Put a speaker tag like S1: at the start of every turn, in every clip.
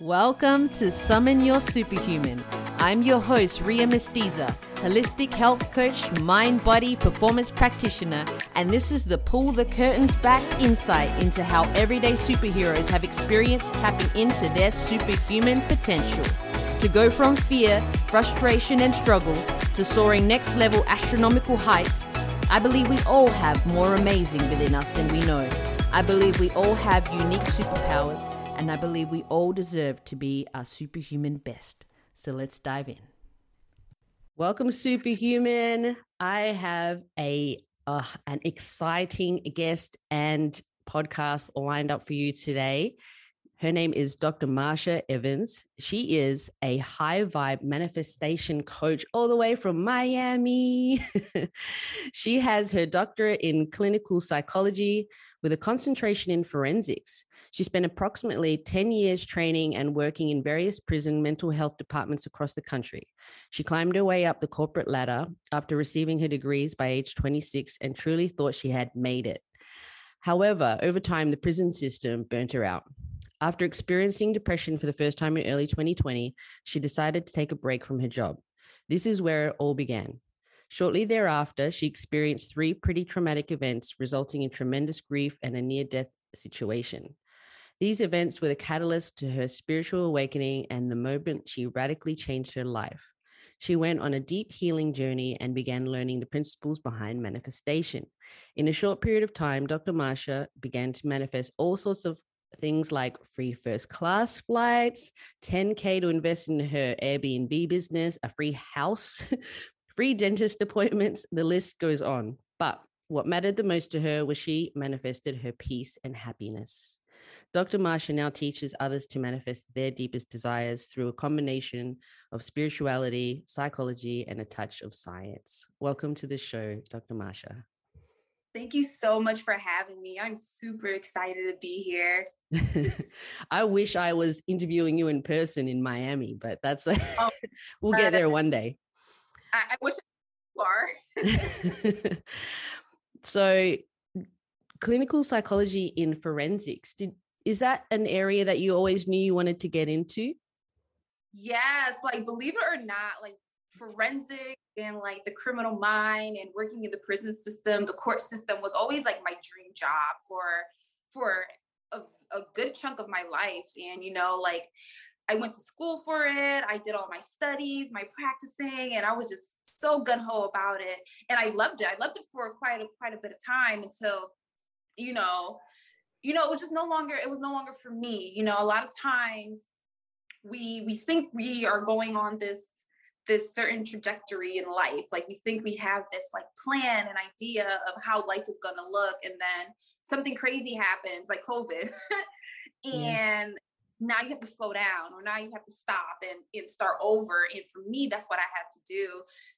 S1: Welcome to Summon Your Superhuman. I'm your host, Ria Mestiza, holistic health coach, mind body performance practitioner, and this is the Pull the Curtains Back insight into how everyday superheroes have experienced tapping into their superhuman potential. To go from fear, frustration, and struggle to soaring next level astronomical heights, I believe we all have more amazing within us than we know. I believe we all have unique superpowers and I believe we all deserve to be our superhuman best. So let's dive in. Welcome, superhuman. I have a uh, an exciting guest and podcast lined up for you today. Her name is Dr. Marsha Evans. She is a high vibe manifestation coach all the way from Miami. she has her doctorate in clinical psychology with a concentration in forensics. She spent approximately 10 years training and working in various prison mental health departments across the country. She climbed her way up the corporate ladder after receiving her degrees by age 26 and truly thought she had made it. However, over time, the prison system burnt her out. After experiencing depression for the first time in early 2020, she decided to take a break from her job. This is where it all began. Shortly thereafter, she experienced three pretty traumatic events, resulting in tremendous grief and a near death situation. These events were the catalyst to her spiritual awakening and the moment she radically changed her life. She went on a deep healing journey and began learning the principles behind manifestation. In a short period of time, Dr. Marsha began to manifest all sorts of things like free first class flights, 10K to invest in her Airbnb business, a free house, free dentist appointments. The list goes on. But what mattered the most to her was she manifested her peace and happiness. Dr. Marsha now teaches others to manifest their deepest desires through a combination of spirituality, psychology, and a touch of science. Welcome to the show, Dr. Marsha.
S2: Thank you so much for having me. I'm super excited to be here.
S1: I wish I was interviewing you in person in Miami, but that's a, oh, we'll get uh, there one day.
S2: I, I wish you are.
S1: so, clinical psychology in forensics. Did is that an area that you always knew you wanted to get into?
S2: Yes, like believe it or not, like forensic and like the criminal mind and working in the prison system, the court system was always like my dream job for for a, a good chunk of my life. And you know, like I went to school for it. I did all my studies, my practicing, and I was just so gun ho about it. And I loved it. I loved it for quite a quite a bit of time until, you know, you know, it was just no longer, it was no longer for me. You know, a lot of times we we think we are going on this this certain trajectory in life. Like we think we have this like plan and idea of how life is going to look and then something crazy happens like COVID. and yeah. now you have to slow down or now you have to stop and, and start over. And for me, that's what I had to do.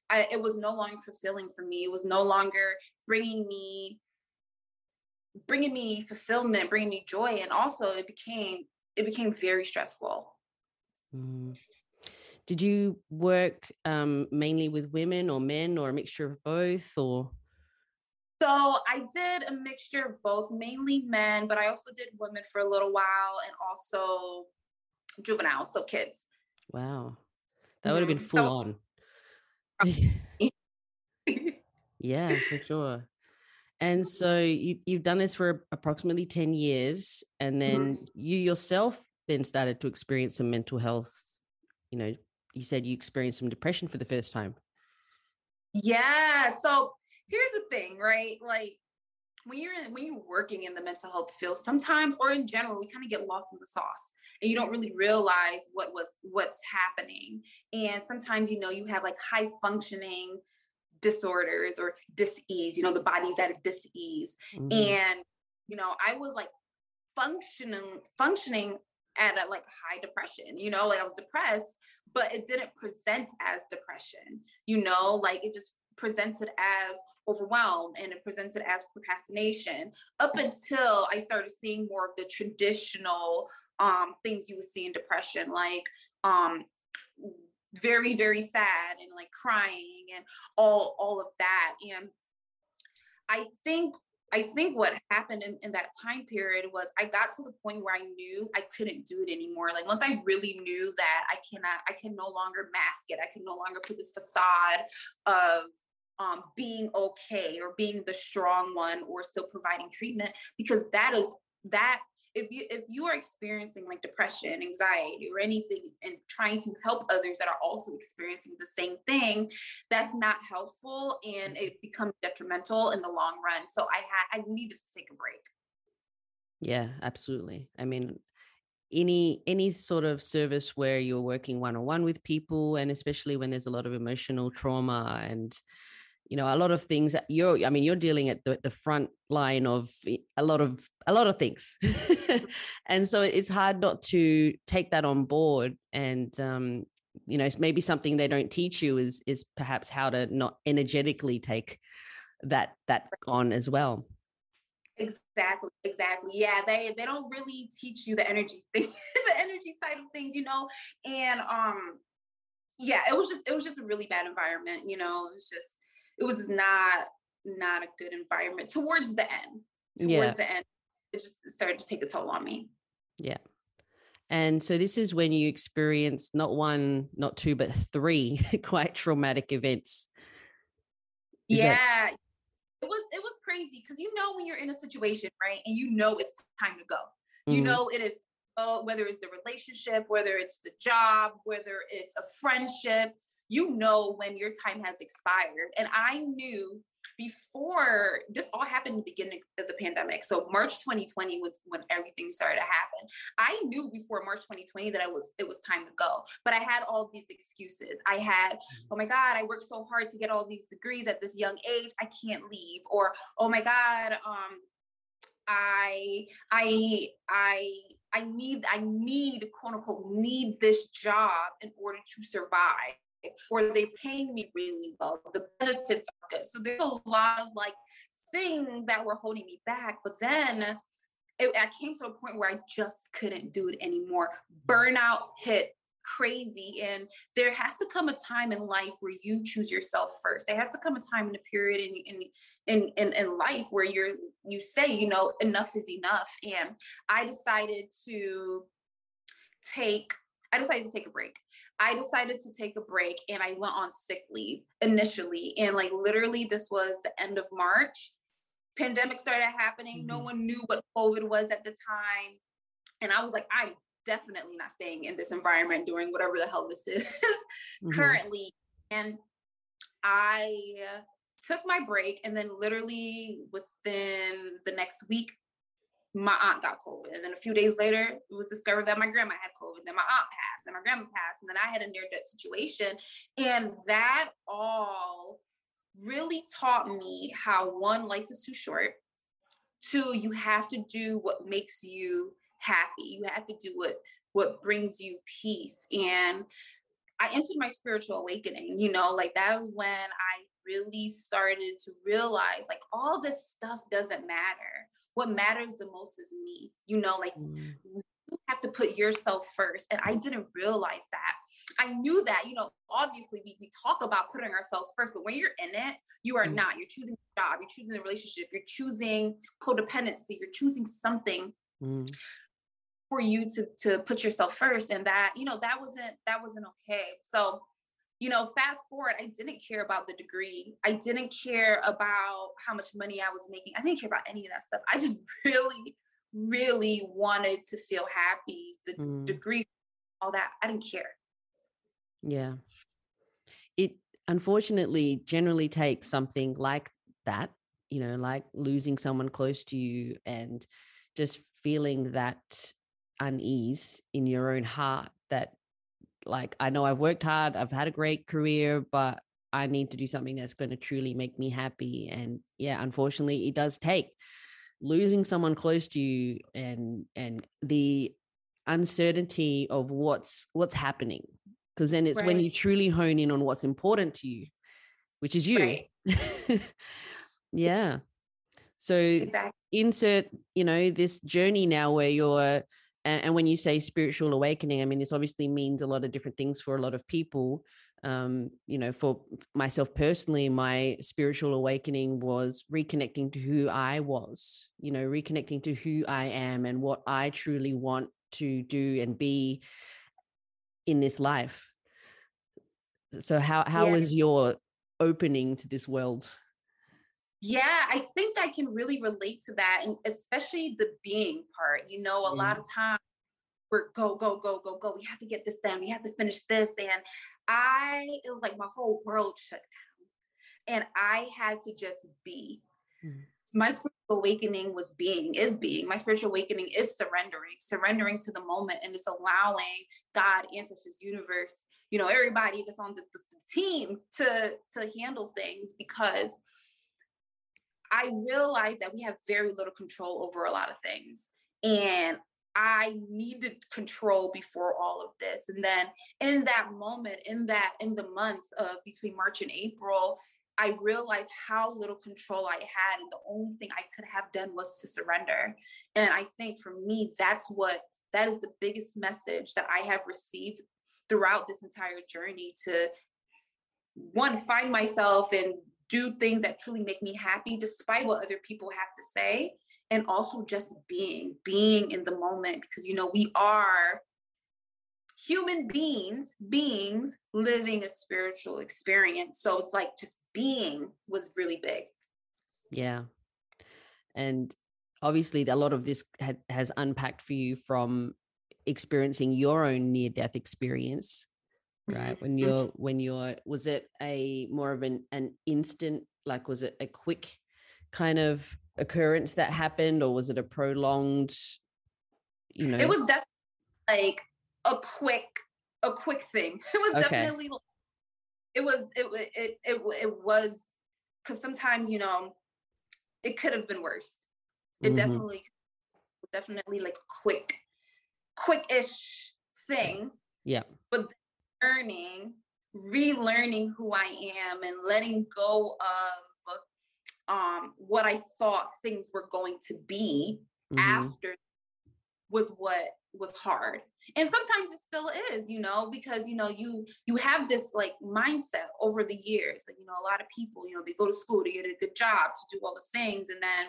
S2: I, it was no longer fulfilling for me. It was no longer bringing me bringing me fulfillment, bringing me joy, and also it became it became very stressful.
S1: Mm. Did you work um, mainly with women or men, or a mixture of both, or?
S2: So I did a mixture of both, mainly men, but I also did women for a little while, and also juveniles, so kids.
S1: Wow, that would have been mm-hmm. full was- on. yeah, for sure. And so you, you've done this for approximately 10 years. And then mm-hmm. you yourself then started to experience some mental health. You know, you said you experienced some depression for the first time.
S2: Yeah. So here's the thing, right? Like when you're in, when you're working in the mental health field, sometimes or in general, we kind of get lost in the sauce and you don't really realize what was what's happening. And sometimes, you know, you have like high functioning disorders or dis-ease you know the body's at a dis-ease mm-hmm. and you know i was like functioning functioning at a like high depression you know like i was depressed but it didn't present as depression you know like it just presented as overwhelmed and it presented as procrastination up until I started seeing more of the traditional um, things you would see in depression, like um, very very sad and like crying and all all of that and i think I think what happened in, in, that time period was I got to the point where I knew I couldn't do it anymore. Like once I really knew that I cannot, I can no longer mask it. I can no longer put this facade of um, being okay or being the strong one or still providing treatment because that is that if you if you are experiencing like depression anxiety or anything and trying to help others that are also experiencing the same thing that's not helpful and it becomes detrimental in the long run. So i had i needed to take a break.
S1: Yeah absolutely. I mean any any sort of service where you're working one-on-one with people and especially when there's a lot of emotional trauma and you know a lot of things that you're i mean you're dealing at the, the front line of a lot of a lot of things. And so it's hard not to take that on board and um you know maybe something they don't teach you is is perhaps how to not energetically take that that on as well.
S2: Exactly exactly. Yeah they they don't really teach you the energy thing the energy side of things you know? And um yeah it was just it was just a really bad environment you know? It's just it was not not a good environment towards the end. Towards yeah. the end, it just started to take a toll on me.
S1: Yeah. And so this is when you experienced not one, not two, but three quite traumatic events.
S2: Is yeah. That- it was it was crazy because you know when you're in a situation, right? And you know it's time to go. Mm-hmm. You know it is uh, whether it's the relationship, whether it's the job, whether it's a friendship, you know when your time has expired. And I knew before this all happened in the beginning of the pandemic. So March 2020 was when everything started to happen. I knew before March 2020 that I was it was time to go. But I had all these excuses. I had, oh my God, I worked so hard to get all these degrees at this young age. I can't leave. Or, oh my God, um, I I I I need I need quote unquote need this job in order to survive or they're paying me really well. The benefits are good. So there's a lot of like things that were holding me back. But then it, I came to a point where I just couldn't do it anymore. Burnout hit crazy and there has to come a time in life where you choose yourself first there has to come a time in a period in in in in, in life where you're you say you know enough is enough and i decided to take I decided to take a break. I decided to take a break and I went on sick leave initially. And like literally, this was the end of March. Pandemic started happening. Mm-hmm. No one knew what COVID was at the time. And I was like, I'm definitely not staying in this environment doing whatever the hell this is mm-hmm. currently. And I took my break and then literally within the next week my aunt got COVID. And then a few days later, it was discovered that my grandma had COVID. Then my aunt passed, and my grandma passed, and then I had a near death situation. And that all really taught me how one, life is too short. Two, you have to do what makes you happy. You have to do what what brings you peace. And I entered my spiritual awakening, you know, like that was when I really started to realize like all this stuff doesn't matter. What matters the most is me. You know, like mm. you have to put yourself first. And I didn't realize that. I knew that, you know, obviously we, we talk about putting ourselves first, but when you're in it, you are mm. not. You're choosing a job, you're choosing a relationship, you're choosing codependency, you're choosing something. Mm for you to to put yourself first and that you know that wasn't that wasn't okay so you know, fast forward, I didn't care about the degree. I didn't care about how much money I was making. I didn't care about any of that stuff. I just really, really wanted to feel happy. The mm. degree, all that, I didn't care.
S1: Yeah. It unfortunately generally takes something like that, you know, like losing someone close to you and just feeling that unease in your own heart that like I know I've worked hard, I've had a great career, but I need to do something that's going to truly make me happy. And yeah, unfortunately, it does take losing someone close to you and and the uncertainty of what's what's happening because then it's right. when you truly hone in on what's important to you which is you right. yeah so exactly. insert you know this journey now where you're and, and when you say spiritual awakening, I mean, this obviously means a lot of different things for a lot of people. Um, you know, for myself personally, my spiritual awakening was reconnecting to who I was, you know, reconnecting to who I am and what I truly want to do and be in this life. So how how yeah. was your opening to this world?
S2: Yeah, I think I can really relate to that, and especially the being part. You know, a mm. lot of times we're go, go, go, go, go. We have to get this done. We have to finish this. And I, it was like my whole world shut down. And I had to just be. Mm. My spiritual awakening was being, is being. My spiritual awakening is surrendering, surrendering to the moment and just allowing God, ancestors, universe, you know, everybody that's on the, the, the team to to handle things because I realized that we have very little control over a lot of things. And I needed control before all of this. And then in that moment, in that, in the month of between March and April, I realized how little control I had. And the only thing I could have done was to surrender. And I think for me, that's what, that is the biggest message that I have received throughout this entire journey to one, find myself and do things that truly make me happy despite what other people have to say. And also just being being in the moment because you know we are human beings beings living a spiritual experience. So it's like just being was really big.
S1: Yeah. And obviously a lot of this had, has unpacked for you from experiencing your own near death experience right when mm-hmm. you're when you're was it a more of an an instant like was it a quick kind of occurrence that happened or was it a prolonged you know
S2: it was definitely like a quick a quick thing it was okay. definitely it was it it it, it was because sometimes you know it could have been worse it mm-hmm. definitely definitely like a quick quick-ish thing
S1: yeah
S2: but learning, relearning who I am and letting go of um, what I thought things were going to be mm-hmm. after was what was hard and sometimes it still is you know because you know you you have this like mindset over the years like you know a lot of people you know they go to school to get a good job to do all the things and then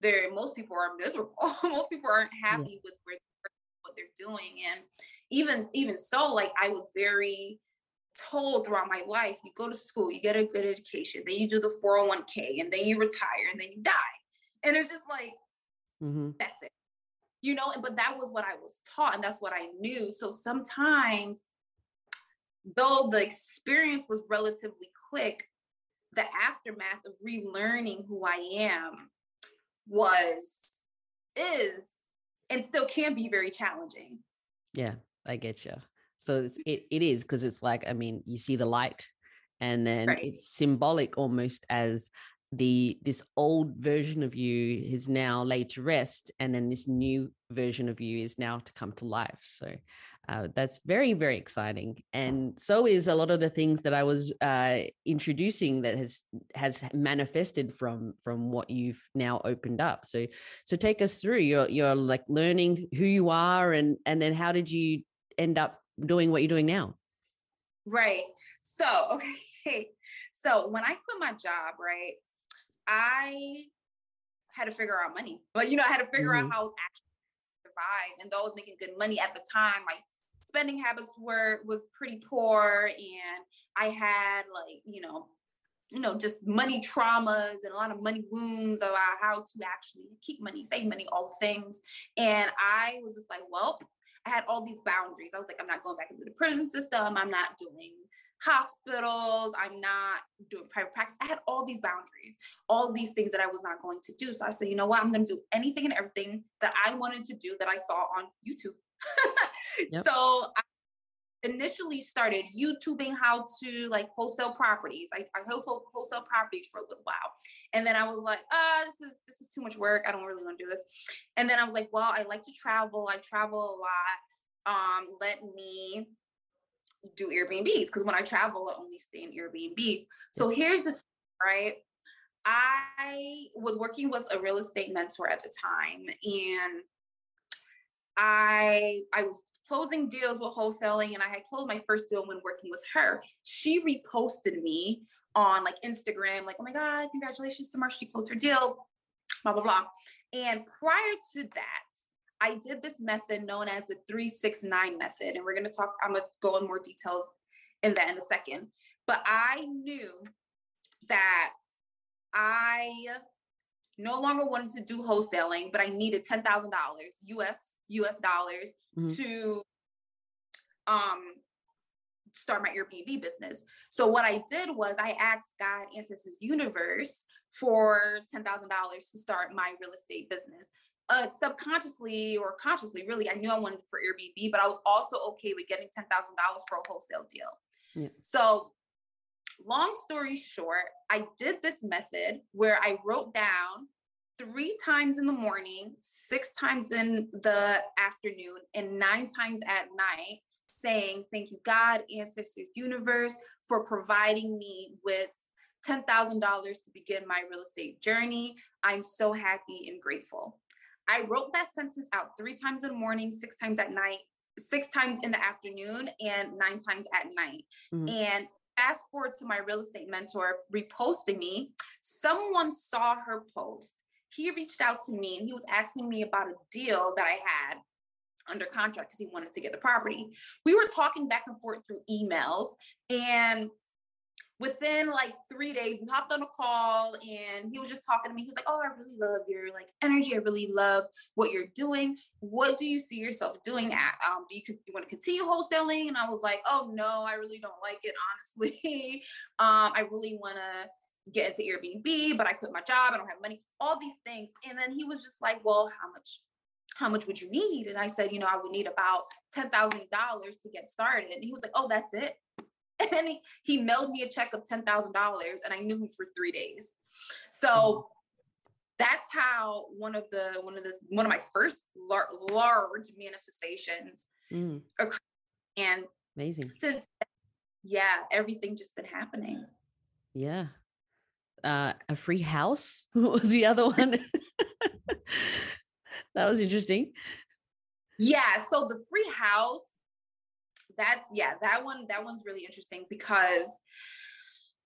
S2: there most people are miserable most people aren't happy yeah. with where what they're doing and even even so like i was very told throughout my life you go to school you get a good education then you do the 401k and then you retire and then you die. And it's just like mm-hmm. that's it. You know but that was what i was taught and that's what i knew. So sometimes though the experience was relatively quick the aftermath of relearning who i am was is and still can be very challenging.
S1: Yeah, I get you. So it's, mm-hmm. it, it is because it's like, I mean, you see the light and then right. it's symbolic almost as the this old version of you is now laid to rest and then this new version of you is now to come to life. So uh, that's very very exciting. And so is a lot of the things that i was uh, introducing that has has manifested from from what you've now opened up. So so take us through. You're you're like learning who you are and and then how did you end up doing what you're doing now?
S2: Right. So okay. So when i quit my job right I had to figure out money. But you know, I had to figure mm-hmm. out how I was actually survive. And though I was making good money at the time, my spending habits were was pretty poor and I had like, you know, you know, just money traumas and a lot of money wounds about how to actually keep money, save money, all things. And I was just like, well, I had all these boundaries. I was like, I'm not going back into the prison system. I'm not doing hospitals. I'm not doing private practice. I had all these boundaries, all these things that I was not going to do. So I said, you know what? I'm going to do anything and everything that I wanted to do that I saw on YouTube. yep. So I initially started YouTubing how to like wholesale properties. I, I wholesale wholesale properties for a little while. And then I was like, ah, this is this is too much work. I don't really want to do this. And then I was like, well, I like to travel. I travel a lot. Um, let me do Airbnbs because when I travel, I only stay in Airbnbs. So here's the thing, right? I was working with a real estate mentor at the time, and I I was closing deals with wholesaling and I had closed my first deal when working with her. She reposted me on like Instagram, like, oh my God, congratulations to Marsha, she closed her deal, blah, blah, blah. And prior to that, I did this method known as the 369 method. And we're going to talk, I'm going to go in more details in that in a second. But I knew that I no longer wanted to do wholesaling, but I needed $10,000 US US dollars mm-hmm. to um start my Airbnb business. So what I did was I asked God, Ancestors Universe, for $10,000 to start my real estate business. Uh, subconsciously or consciously, really, I knew I wanted for Airbnb, but I was also okay with getting $10,000 for a wholesale deal. Yeah. So long story short, I did this method where I wrote down three times in the morning, six times in the afternoon, and nine times at night, saying, Thank you, God, ancestors, universe, for providing me with $10,000 to begin my real estate journey. I'm so happy and grateful. I wrote that sentence out three times in the morning, six times at night, six times in the afternoon, and nine times at night. Mm-hmm. And fast forward to my real estate mentor reposting me, someone saw her post he reached out to me and he was asking me about a deal that I had under contract because he wanted to get the property. We were talking back and forth through emails and within like three days we hopped on a call and he was just talking to me he was like oh i really love your like energy i really love what you're doing what do you see yourself doing at um do you, you want to continue wholesaling and i was like oh no i really don't like it honestly um i really want to get into Airbnb, but I quit my job. I don't have money, all these things. And then he was just like, well, how much, how much would you need? And I said, you know, I would need about $10,000 to get started. And he was like, oh, that's it. And then he, he mailed me a check of $10,000 and I knew him for three days. So mm-hmm. that's how one of the, one of the, one of my first lar- large manifestations mm. occurred. And
S1: amazing.
S2: Since, yeah, everything just been happening.
S1: Yeah uh, a free house. What was the other one? that was interesting.
S2: Yeah. So the free house, that's yeah, that one, that one's really interesting because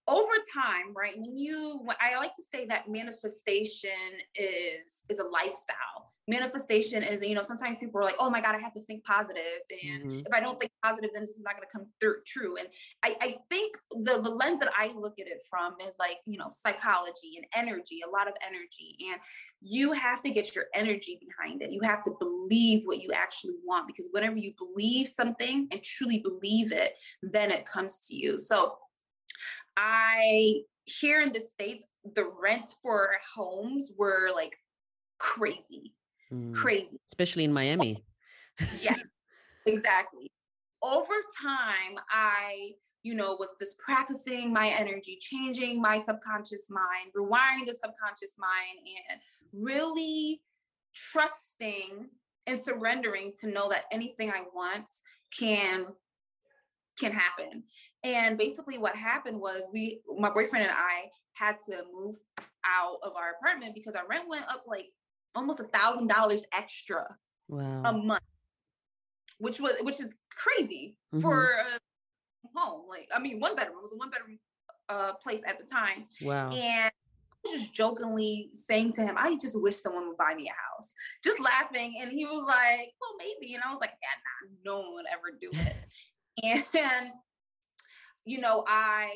S2: over time, right? When you, I like to say that manifestation is is a lifestyle. Manifestation is, you know, sometimes people are like, "Oh my God, I have to think and mm-hmm. if I don't think positive, then this is not going to come through true. And I, I think the the lens that I look at it from is like, you know, psychology and energy, a lot of energy, and you have to get your energy behind it. You have to believe what you actually want because whenever you believe something and truly believe it, then it comes to you. So I here in the States, the rent for homes were like crazy, mm. crazy.
S1: Especially in Miami.
S2: yeah, exactly. Over time, I, you know, was just practicing my energy, changing my subconscious mind, rewiring the subconscious mind, and really trusting and surrendering to know that anything I want can can happen. And basically what happened was we my boyfriend and I had to move out of our apartment because our rent went up like almost a thousand dollars extra wow. a month. Which was which is crazy mm-hmm. for a home. Like I mean one bedroom. It was a one bedroom uh place at the time.
S1: Wow.
S2: And just jokingly saying to him, I just wish someone would buy me a house. Just laughing. And he was like, Well, maybe. And I was like, Yeah, nah, no one would ever do it. and you know i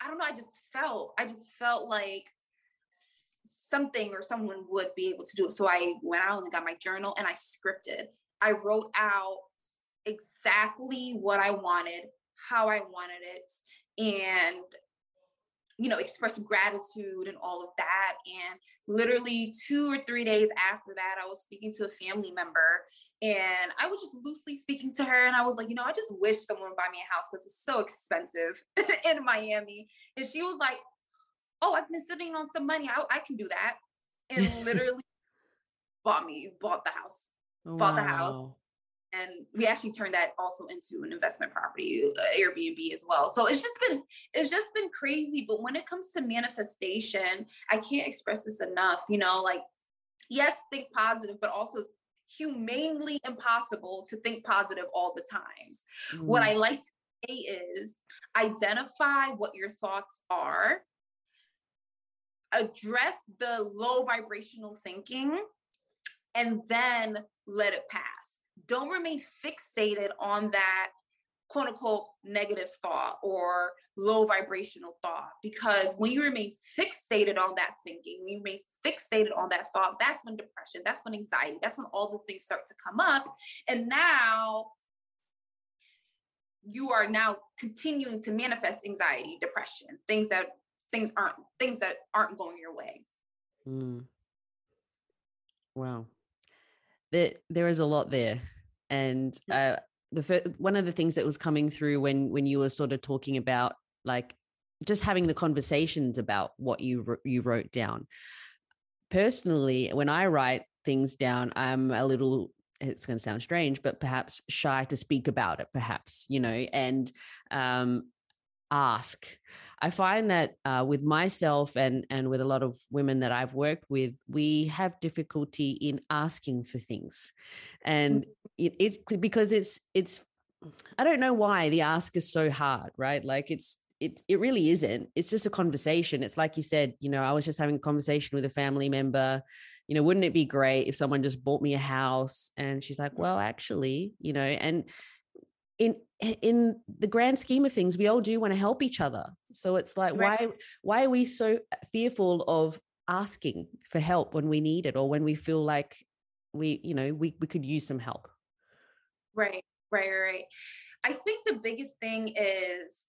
S2: i don't know i just felt i just felt like something or someone would be able to do it so i went out and got my journal and i scripted i wrote out exactly what i wanted how i wanted it and you know, express gratitude and all of that. And literally two or three days after that, I was speaking to a family member and I was just loosely speaking to her. And I was like, you know, I just wish someone would buy me a house because it's so expensive in Miami. And she was like, oh, I've been sitting on some money. I, I can do that. And literally bought me, bought the house, wow. bought the house and we actually turned that also into an investment property uh, airbnb as well so it's just been it's just been crazy but when it comes to manifestation i can't express this enough you know like yes think positive but also humanely impossible to think positive all the times. Mm. What I like to say is identify what your thoughts are, address the low vibrational thinking, and then let it pass. Don't remain fixated on that quote unquote negative thought or low vibrational thought because when you remain fixated on that thinking when you remain fixated on that thought that's when depression that's when anxiety that's when all the things start to come up and now you are now continuing to manifest anxiety depression things that things aren't things that aren't going your way. Mm.
S1: wow. There, there is a lot there and uh, the first, one of the things that was coming through when when you were sort of talking about like just having the conversations about what you you wrote down. Personally when i write things down i'm a little it's going to sound strange but perhaps shy to speak about it perhaps you know and um ask. I find that uh, with myself and and with a lot of women that i've worked with we have difficulty in asking for things. And mm-hmm. it, it's because it's it's i don't know why the ask is so hard right? Like it's it, it really isn't. It's just a conversation. It's like you said you know i was just having a conversation with a family member. You know wouldn't it be great if someone just bought me a house? And she's like well actually you know and in in the grand scheme of things we all do want to help each other so it's like right. why why are we so fearful of asking for help when we need it or when we feel like we you know we, we could use some help
S2: right right right i think the biggest thing is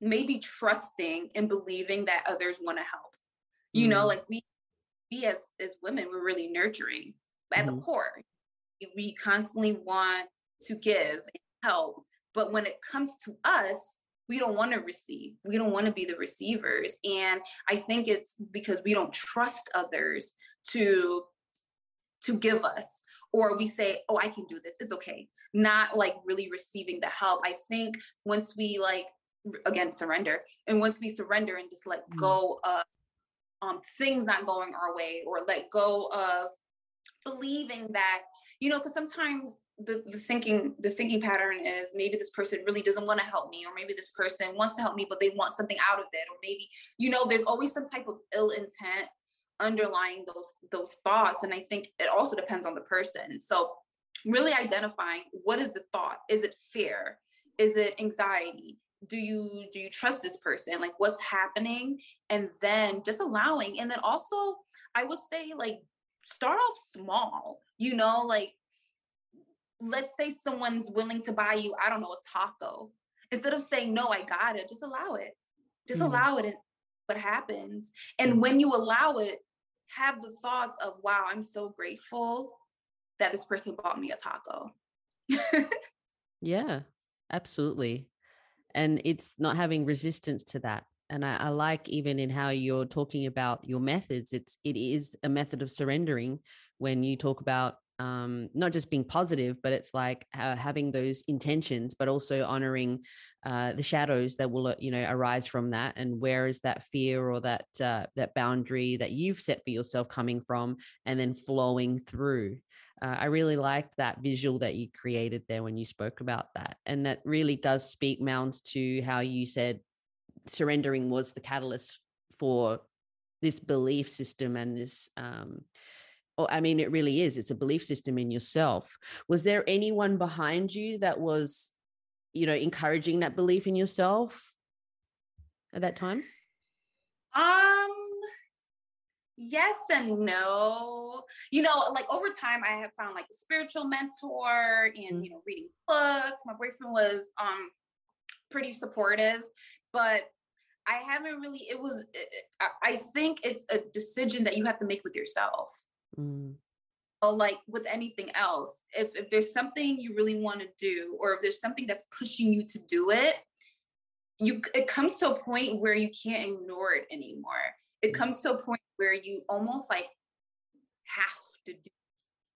S2: maybe trusting and believing that others want to help you mm. know like we we as as women we're really nurturing at mm. the core we constantly want to give help. But when it comes to us, we don't want to receive. We don't want to be the receivers. And I think it's because we don't trust others to to give us or we say, "Oh, I can do this. It's okay." Not like really receiving the help. I think once we like again surrender and once we surrender and just let mm. go of um things not going our way or let go of believing that you know because sometimes the, the thinking the thinking pattern is maybe this person really doesn't want to help me or maybe this person wants to help me but they want something out of it or maybe you know there's always some type of ill intent underlying those those thoughts and i think it also depends on the person. So really identifying what is the thought? Is it fear? Is it anxiety? Do you do you trust this person? Like what's happening? And then just allowing and then also i would say like start off small you know like let's say someone's willing to buy you, I don't know, a taco. Instead of saying, no, I got it, just allow it. Just mm-hmm. allow it and what happens. And when you allow it, have the thoughts of, wow, I'm so grateful that this person bought me a taco.
S1: yeah, absolutely. And it's not having resistance to that. And I, I like even in how you're talking about your methods, it's it is a method of surrendering when you talk about um, not just being positive, but it's like uh, having those intentions, but also honoring uh, the shadows that will, uh, you know, arise from that, and where is that fear or that uh, that boundary that you've set for yourself coming from, and then flowing through. Uh, I really liked that visual that you created there when you spoke about that, and that really does speak mounds to how you said surrendering was the catalyst for this belief system and this um, Oh, I mean, it really is. It's a belief system in yourself. Was there anyone behind you that was, you know, encouraging that belief in yourself at that time?
S2: Um, yes and no. You know, like over time, I have found like a spiritual mentor and you know, reading books. My boyfriend was um pretty supportive, but I haven't really. It was. I think it's a decision that you have to make with yourself. Mm. Or like with anything else, if if there's something you really want to do, or if there's something that's pushing you to do it, you it comes to a point where you can't ignore it anymore. It mm. comes to a point where you almost like have to do.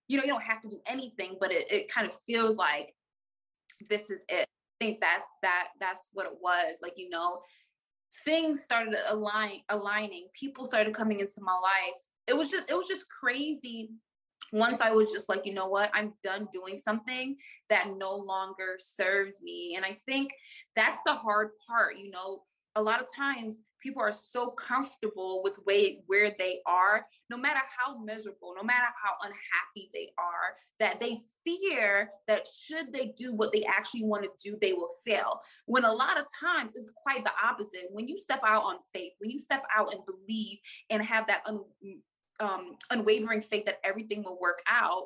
S2: You know, you don't have to do anything, but it, it kind of feels like this is it. I think that's that that's what it was. Like, you know, things started align aligning, people started coming into my life. It was just it was just crazy once I was just like, you know what, I'm done doing something that no longer serves me. And I think that's the hard part, you know, a lot of times people are so comfortable with way where they are no matter how miserable no matter how unhappy they are that they fear that should they do what they actually want to do they will fail. When a lot of times it's quite the opposite. When you step out on faith when you step out and believe and have that un, um, unwavering faith that everything will work out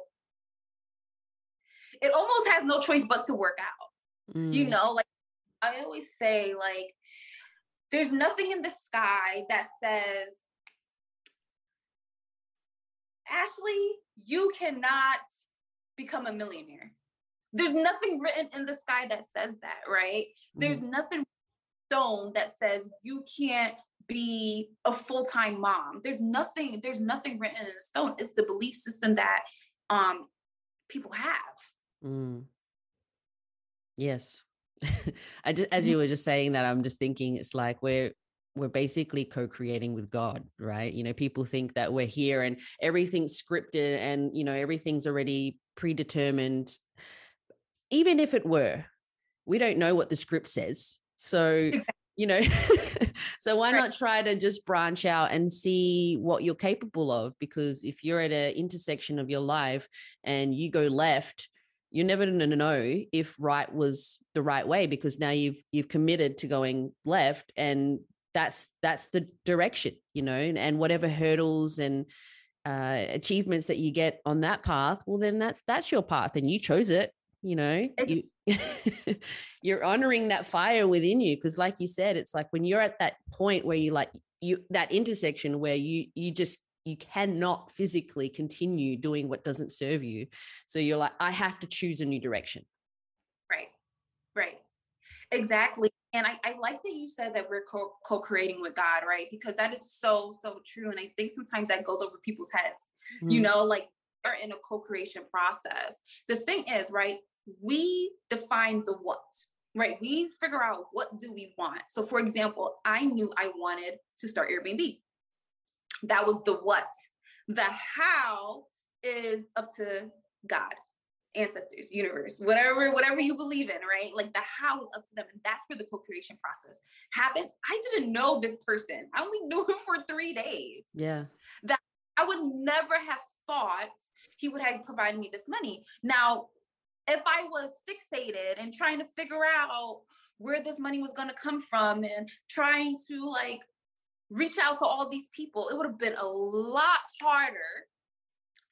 S2: it almost has no choice but to work out. Mm. you know like i always say like there's nothing in the sky that says, Ashley, you cannot become a millionaire. There's nothing written in the sky that says that, right? Mm-hmm. There's nothing stone that says you can't be a full-time mom. There's nothing, there's nothing written in stone. It's the belief system that um people have. Mm.
S1: Yes. I just, as you mm-hmm. were just saying that, I'm just thinking it's like we're we're basically co-creating with God, right? You know, people think that we're here and everything's scripted and you know everything's already predetermined. Even if it were, we don't know what the script says. So, you know, so why not try to just branch out and see what you're capable of? Because if you're at an intersection of your life and you go left, you're never going to know if right was the right way because now you've you've committed to going left and that's that's the direction you know and, and whatever hurdles and uh, achievements that you get on that path well then that's that's your path and you chose it you know you you're honoring that fire within you because like you said it's like when you're at that point where you like you that intersection where you you just you cannot physically continue doing what doesn't serve you. So you're like, I have to choose a new direction.
S2: Right. Right. Exactly. And I, I like that you said that we're co creating with God, right? Because that is so, so true. And I think sometimes that goes over people's heads, mm-hmm. you know, like we are in a co creation process. The thing is, right? We define the what, right? We figure out what do we want. So, for example, I knew I wanted to start Airbnb that was the what. The how is up to God, ancestors, universe, whatever, whatever you believe in, right? Like the how is up to them. And that's where the co-creation process happens. I didn't know this person. I only knew him for three days.
S1: Yeah.
S2: That I would never have thought he would have provided me this money. Now, if I was fixated and trying to figure out where this money was going to come from and trying to like reach out to all these people, it would have been a lot harder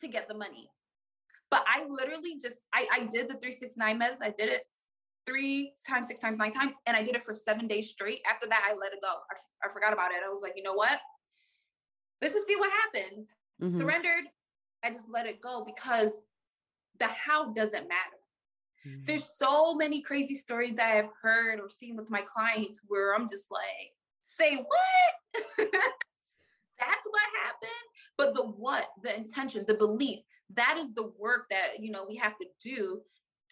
S2: to get the money. But I literally just I, I did the 369 method. I did it three times, six times, nine times, and I did it for seven days straight. After that, I let it go. I, I forgot about it. I was like, you know what? Let's just see what happens. Mm-hmm. Surrendered. I just let it go because the how doesn't matter. Mm-hmm. There's so many crazy stories that I've heard or seen with my clients where I'm just like, say what? That's what happened. But the what, the intention, the belief, that is the work that you know we have to do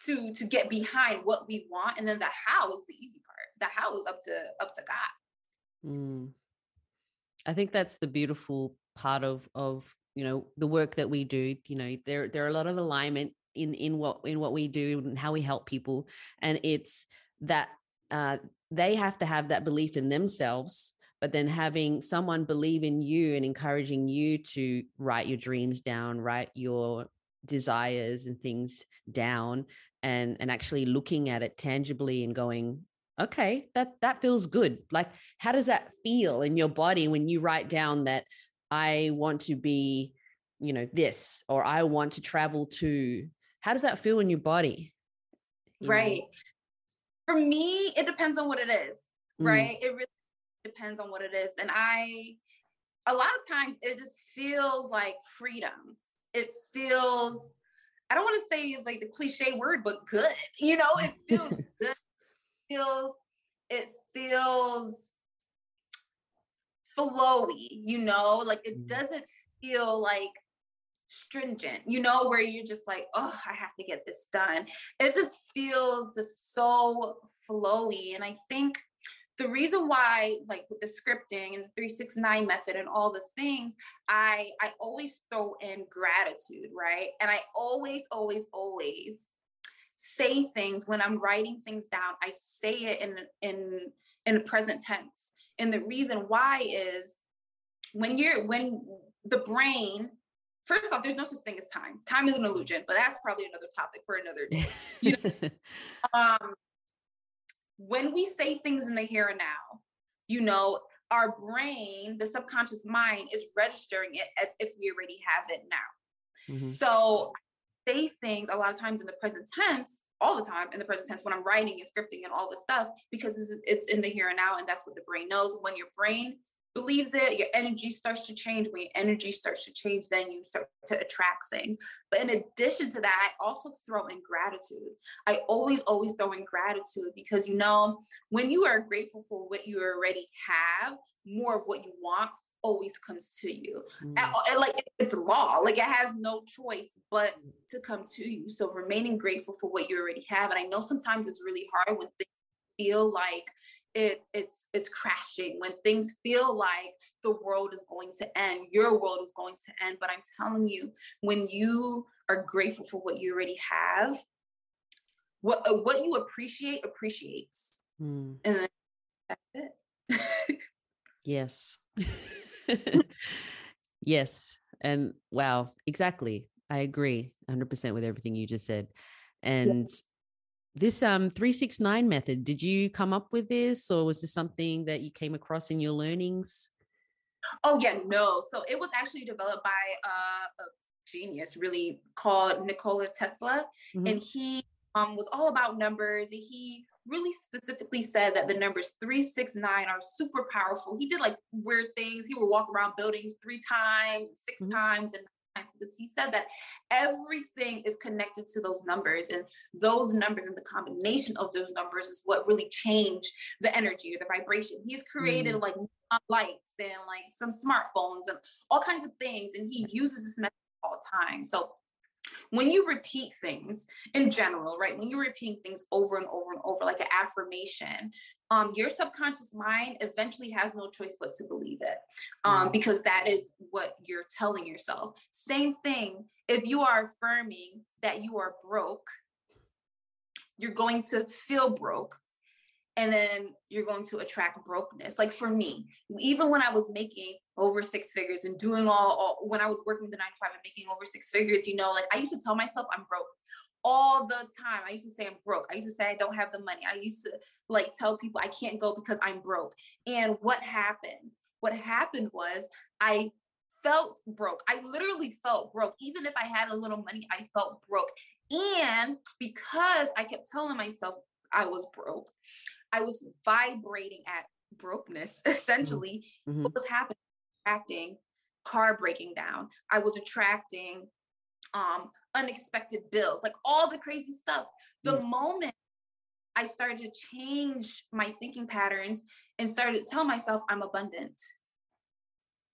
S2: to to get behind what we want. And then the how is the easy part. The how is up to up to God.
S1: Mm. I think that's the beautiful part of of you know the work that we do. You know, there there are a lot of alignment in in what in what we do and how we help people, and it's that uh, they have to have that belief in themselves but then having someone believe in you and encouraging you to write your dreams down write your desires and things down and and actually looking at it tangibly and going okay that that feels good. Like how does that feel in your body when you write down that i want to be you know this or i want to travel to how does that feel in your body?
S2: You right. know? For me, it depends on what it is, mm. right? It really depends on what it is. And I, a lot of times, it just feels like freedom. It feels, I don't want to say like the cliche word, but good. You know, it feels good. It feels, it feels flowy, you know, like it mm. doesn't feel like stringent, you know, where you're just like, oh, I have to get this done. It just feels just so flowy. And I think the reason why like with the scripting and the 369 method and all the things i i always throw in gratitude right and i always always always say things when i'm writing things down i say it in in in the present tense and the reason why is when you're when the brain first off there's no such thing as time time is an illusion but that's probably another topic for another day you know? um when we say things in the here and now, you know, our brain, the subconscious mind is registering it as if we already have it now. Mm-hmm. So I say things a lot of times in the present tense, all the time in the present tense when I'm writing and scripting and all this stuff, because it's in the here and now. And that's what the brain knows. When your brain believes it, your energy starts to change. When your energy starts to change, then you start to attract things. But in addition to that, I also throw in gratitude. I always, always throw in gratitude because you know, when you are grateful for what you already have, more of what you want always comes to you. Mm. And, and like it's law, like it has no choice but to come to you. So remaining grateful for what you already have. And I know sometimes it's really hard when things feel like it it's it's crashing. When things feel like the world is going to end your world is going to end. But i'm telling you when you are grateful for what you already have what uh, what you appreciate appreciates. Mm. and that's it.
S1: Yes. Yes. And wow exactly. I agree 100% with everything you just said. And this um 369 method did you come up with this or was this something that you came across in your learnings
S2: oh yeah no so it was actually developed by uh, a genius really called nikola tesla mm-hmm. and he um, was all about numbers and he really specifically said that the numbers 369 are super powerful he did like weird things he would walk around buildings three times 6 mm-hmm. times and because he said that everything is connected to those numbers and those numbers and the combination of those numbers is what really change the energy or the vibration he's created mm. like lights and like some smartphones and all kinds of things and he uses this method all the time so when you repeat things in general, right? When you're repeating things over and over and over, like an affirmation, um, your subconscious mind eventually has no choice but to believe it um, mm. because that is what you're telling yourself. Same thing if you are affirming that you are broke, you're going to feel broke and then you're going to attract brokenness. Like for me, even when I was making over six figures and doing all, all when I was working the nine to five and making over six figures, you know, like I used to tell myself I'm broke all the time. I used to say I'm broke. I used to say I don't have the money. I used to like tell people I can't go because I'm broke. And what happened? What happened was I felt broke. I literally felt broke. Even if I had a little money, I felt broke. And because I kept telling myself I was broke, I was vibrating at brokenness mm-hmm. essentially. Mm-hmm. What was happening? Attracting car breaking down. I was attracting um unexpected bills, like all the crazy stuff. The mm. moment I started to change my thinking patterns and started to tell myself I'm abundant.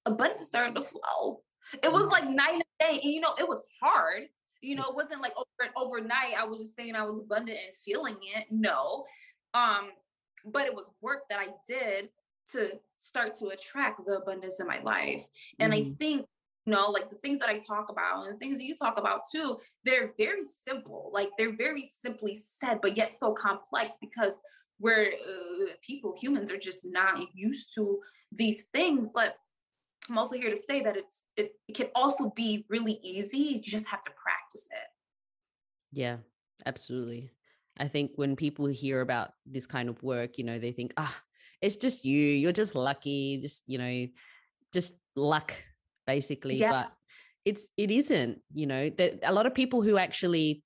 S2: Abundance started to flow. It was mm. like night and day. And you know, it was hard. You know, it wasn't like over overnight. I was just saying I was abundant and feeling it. No. Um, but it was work that I did to start to attract the abundance in my life. And mm-hmm. I think, you know, like the things that I talk about and the things that you talk about too, they're very simple. Like they're very simply said, but yet so complex because we're uh, people, humans are just not used to these things. But I'm also here to say that it's it, it can also be really easy. You just have to practice it.
S1: Yeah, absolutely. I think when people hear about this kind of work, you know, they think, ah, it's just you, you're just lucky, just, you know, just luck, basically. Yeah. But it's it isn't, you know, that a lot of people who actually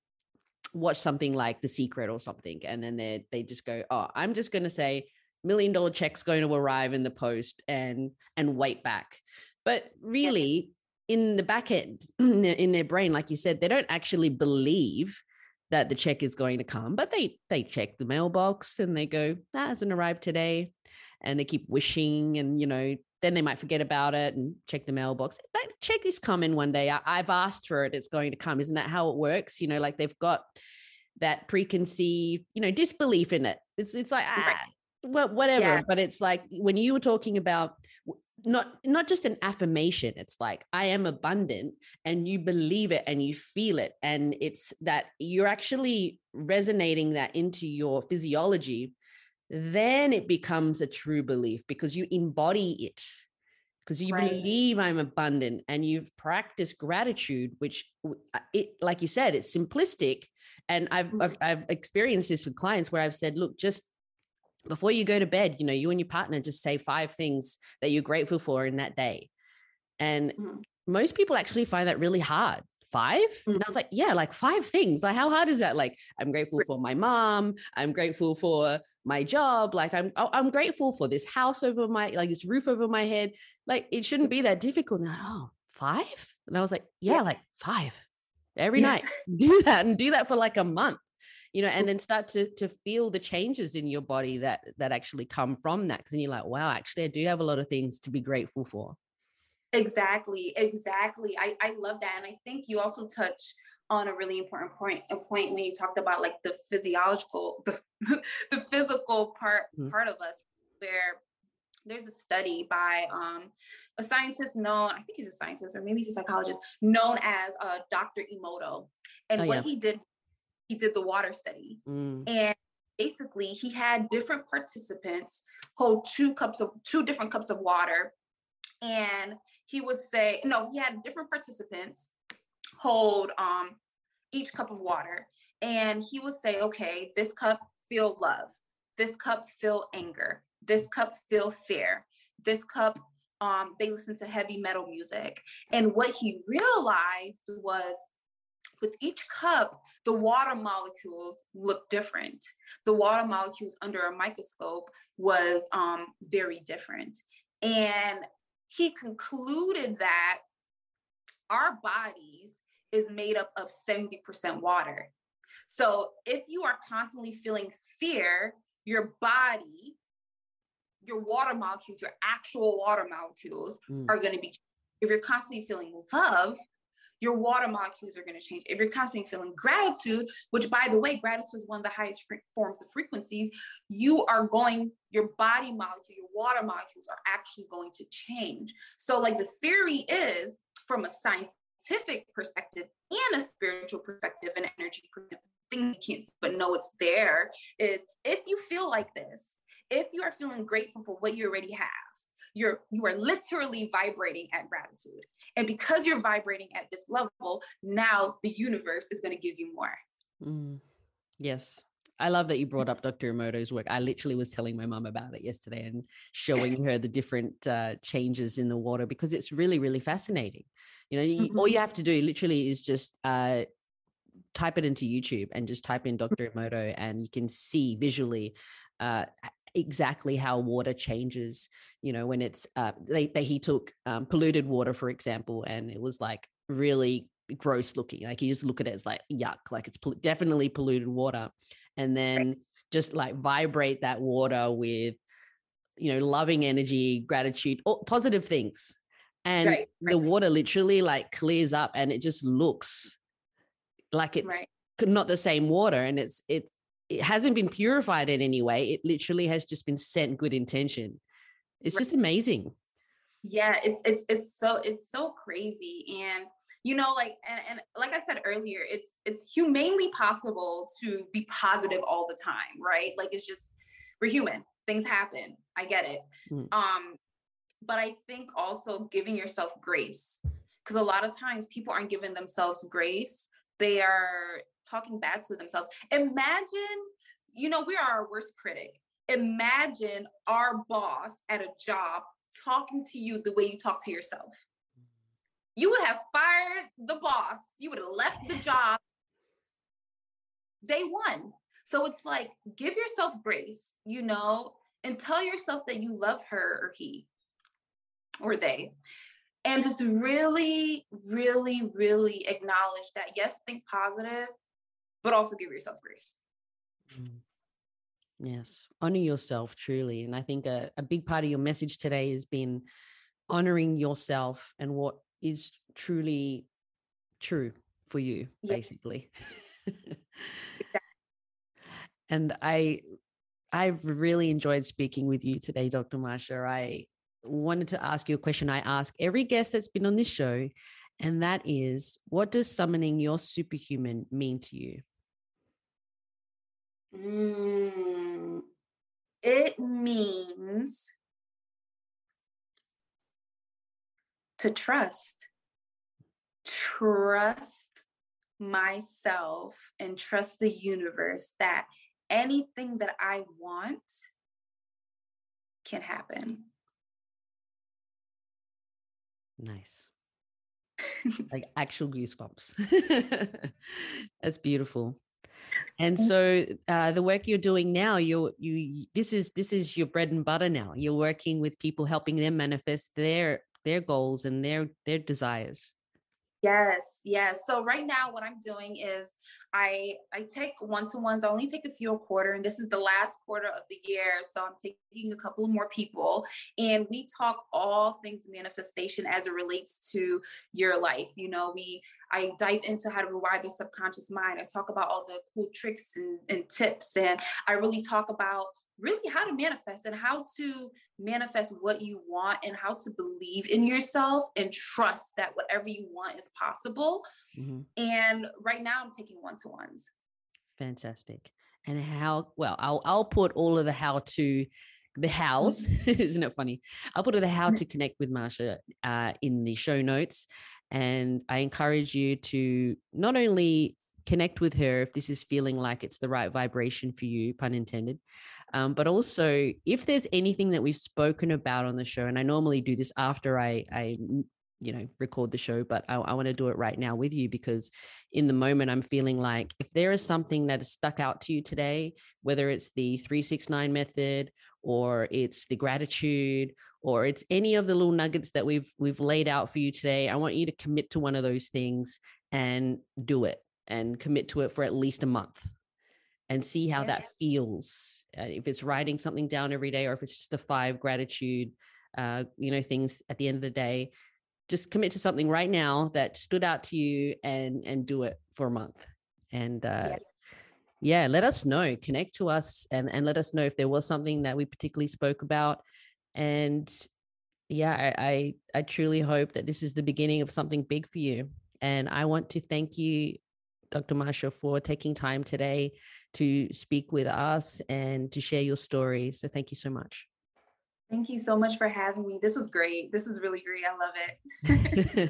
S1: watch something like The Secret or something, and then they they just go, Oh, I'm just gonna say million dollar check's going to arrive in the post and and wait back. But really, in the back end, in their brain, like you said, they don't actually believe that the check is going to come, but they they check the mailbox and they go, that hasn't arrived today. And they keep wishing and you know, then they might forget about it and check the mailbox. That check is coming one day. I, I've asked for it, it's going to come. Isn't that how it works? You know, like they've got that preconceived, you know, disbelief in it. It's it's like ah, well, whatever. Yeah. But it's like when you were talking about not not just an affirmation it's like i am abundant and you believe it and you feel it and it's that you're actually resonating that into your physiology then it becomes a true belief because you embody it because you right. believe i'm abundant and you've practiced gratitude which uh, it like you said it's simplistic and I've. I've i've experienced this with clients where i've said look just before you go to bed, you know, you and your partner just say five things that you're grateful for in that day. And mm-hmm. most people actually find that really hard. 5 mm-hmm. And I was mm-hmm. like, yeah, like five things. Like, how hard is that? Like, I'm grateful for my mom. I'm grateful for my job. Like, I'm I'm grateful for this house over my like this roof over my head. Like, it shouldn't be that difficult. And like, oh, five? And I was like, yeah, yeah. like five every yeah. night. Do that and do that for like a month you know and then start to to feel the changes in your body that that actually come from that because then you're like wow actually i do have a lot of things to be grateful for
S2: exactly exactly i i love that and i think you also touch on a really important point a point when you talked about like the physiological the, the physical part mm-hmm. part of us where there's a study by um, a scientist known, I think he's a scientist or maybe he's a psychologist, known as uh, Dr. Emoto. And oh, what yeah. he did he did the water study. Mm. And basically he had different participants hold two cups of two different cups of water. And he would say, no, he had different participants hold um each cup of water. And he would say, okay, this cup feel love. This cup feel anger. This cup feel fear. This cup um, they listen to heavy metal music. And what he realized was with each cup, the water molecules look different. The water molecules under a microscope was um, very different. And he concluded that our bodies is made up of 70% water. So if you are constantly feeling fear, your body, your water molecules, your actual water molecules mm. are going to be. If you're constantly feeling love, your water molecules are going to change. If you're constantly feeling gratitude, which by the way, gratitude is one of the highest fre- forms of frequencies, you are going, your body molecule, your water molecules are actually going to change. So, like the theory is from a scientific perspective and a spiritual perspective and energy perspective, thing you can't see, but know it's there is if you feel like this, if you are feeling grateful for what you already have, you're you are literally vibrating at gratitude and because you're vibrating at this level now the universe is going to give you more
S1: mm. yes I love that you brought up Dr. Emoto's work. I literally was telling my mom about it yesterday and showing her the different uh, changes in the water because it's really, really fascinating. You know, mm-hmm. all you have to do literally is just uh, type it into YouTube and just type in Dr. Emoto, and you can see visually uh, exactly how water changes you know when it's uh they, they he took um, polluted water for example and it was like really gross looking like you just look at it as like yuck like it's pol- definitely polluted water and then right. just like vibrate that water with you know loving energy gratitude or positive things and right, right. the water literally like clears up and it just looks like it's not the same water and it's it's it hasn't been purified in any way. It literally has just been sent good intention. It's right. just amazing.
S2: Yeah, it's it's it's so it's so crazy. And you know, like and, and like I said earlier, it's it's humanely possible to be positive all the time, right? Like it's just we're human. Things happen. I get it. Mm. Um, but I think also giving yourself grace. Because a lot of times people aren't giving themselves grace. They are talking bad to themselves. Imagine, you know, we are our worst critic. Imagine our boss at a job talking to you the way you talk to yourself. You would have fired the boss, you would have left the job day one. So it's like, give yourself grace, you know, and tell yourself that you love her or he or they and just really really really acknowledge that yes think positive but also give yourself grace. Mm.
S1: Yes, honor yourself truly. And I think a, a big part of your message today has been honoring yourself and what is truly true for you, basically. and I I've really enjoyed speaking with you today, Dr. Marsha. I wanted to ask you a question I ask every guest that's been on this show, and that is what does summoning your superhuman mean to you?
S2: Mm, it means to trust. Trust myself and trust the universe that anything that I want can happen.
S1: Nice. like actual goosebumps. That's beautiful. And so uh, the work you're doing now, you're you this is this is your bread and butter now. You're working with people, helping them manifest their their goals and their their desires.
S2: Yes, yes. So right now what I'm doing is I I take one-to-ones. I only take a few a quarter and this is the last quarter of the year. So I'm taking a couple more people and we talk all things manifestation as it relates to your life. You know, we I dive into how to rewire the subconscious mind. I talk about all the cool tricks and, and tips and I really talk about really how to manifest and how to manifest what you want and how to believe in yourself and trust that whatever you want is possible. Mm-hmm. And right now I'm taking one to ones.
S1: Fantastic. And how, well, I'll, I'll put all of the how to the hows isn't it funny i'll put the how to connect with marsha uh, in the show notes and i encourage you to not only connect with her if this is feeling like it's the right vibration for you, pun intended. Um, but also, if there's anything that we've spoken about on the show, and I normally do this after I, I you know, record the show, but I, I want to do it right now with you because in the moment I'm feeling like if there is something that has stuck out to you today, whether it's the 369 method or it's the gratitude or it's any of the little nuggets that we've we've laid out for you today, I want you to commit to one of those things and do it and commit to it for at least a month and see how yeah. that feels. Uh, if it's writing something down every day or if it's just a five gratitude, uh, you know, things at the end of the day, just commit to something right now that stood out to you and and do it for a month. And uh, yeah. yeah, let us know. Connect to us and and let us know if there was something that we particularly spoke about. And yeah, I, I, I truly hope that this is the beginning of something big for you. And I want to thank you Dr. Marsha, for taking time today to speak with us and to share your story. So thank you so much.
S2: Thank you so much for having me. This was great. This is really great. I love
S1: it.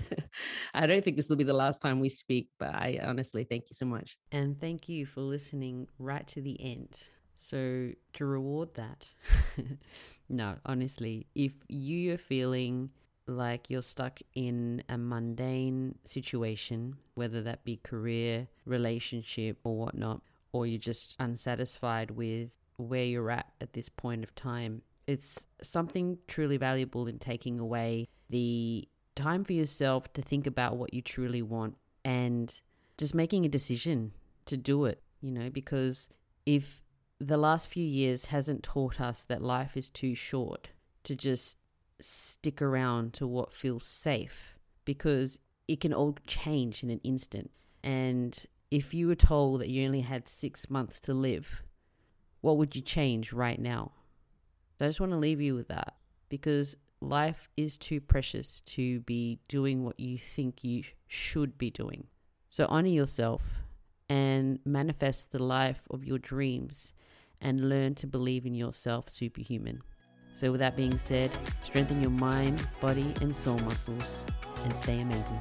S1: I don't think this will be the last time we speak, but I honestly thank you so much. And thank you for listening right to the end. So, to reward that, no, honestly, if you are feeling like you're stuck in a mundane situation, whether that be career, relationship, or whatnot, or you're just unsatisfied with where you're at at this point of time, it's something truly valuable in taking away the time for yourself to think about what you truly want and just making a decision to do it, you know, because if the last few years hasn't taught us that life is too short to just stick around to what feels safe because it can all change in an instant. And if you were told that you only had six months to live, what would you change right now? So I just want to leave you with that because life is too precious to be doing what you think you should be doing. So honor yourself and manifest the life of your dreams and learn to believe in yourself, superhuman. So, with that being said, strengthen your mind, body, and soul muscles and stay amazing.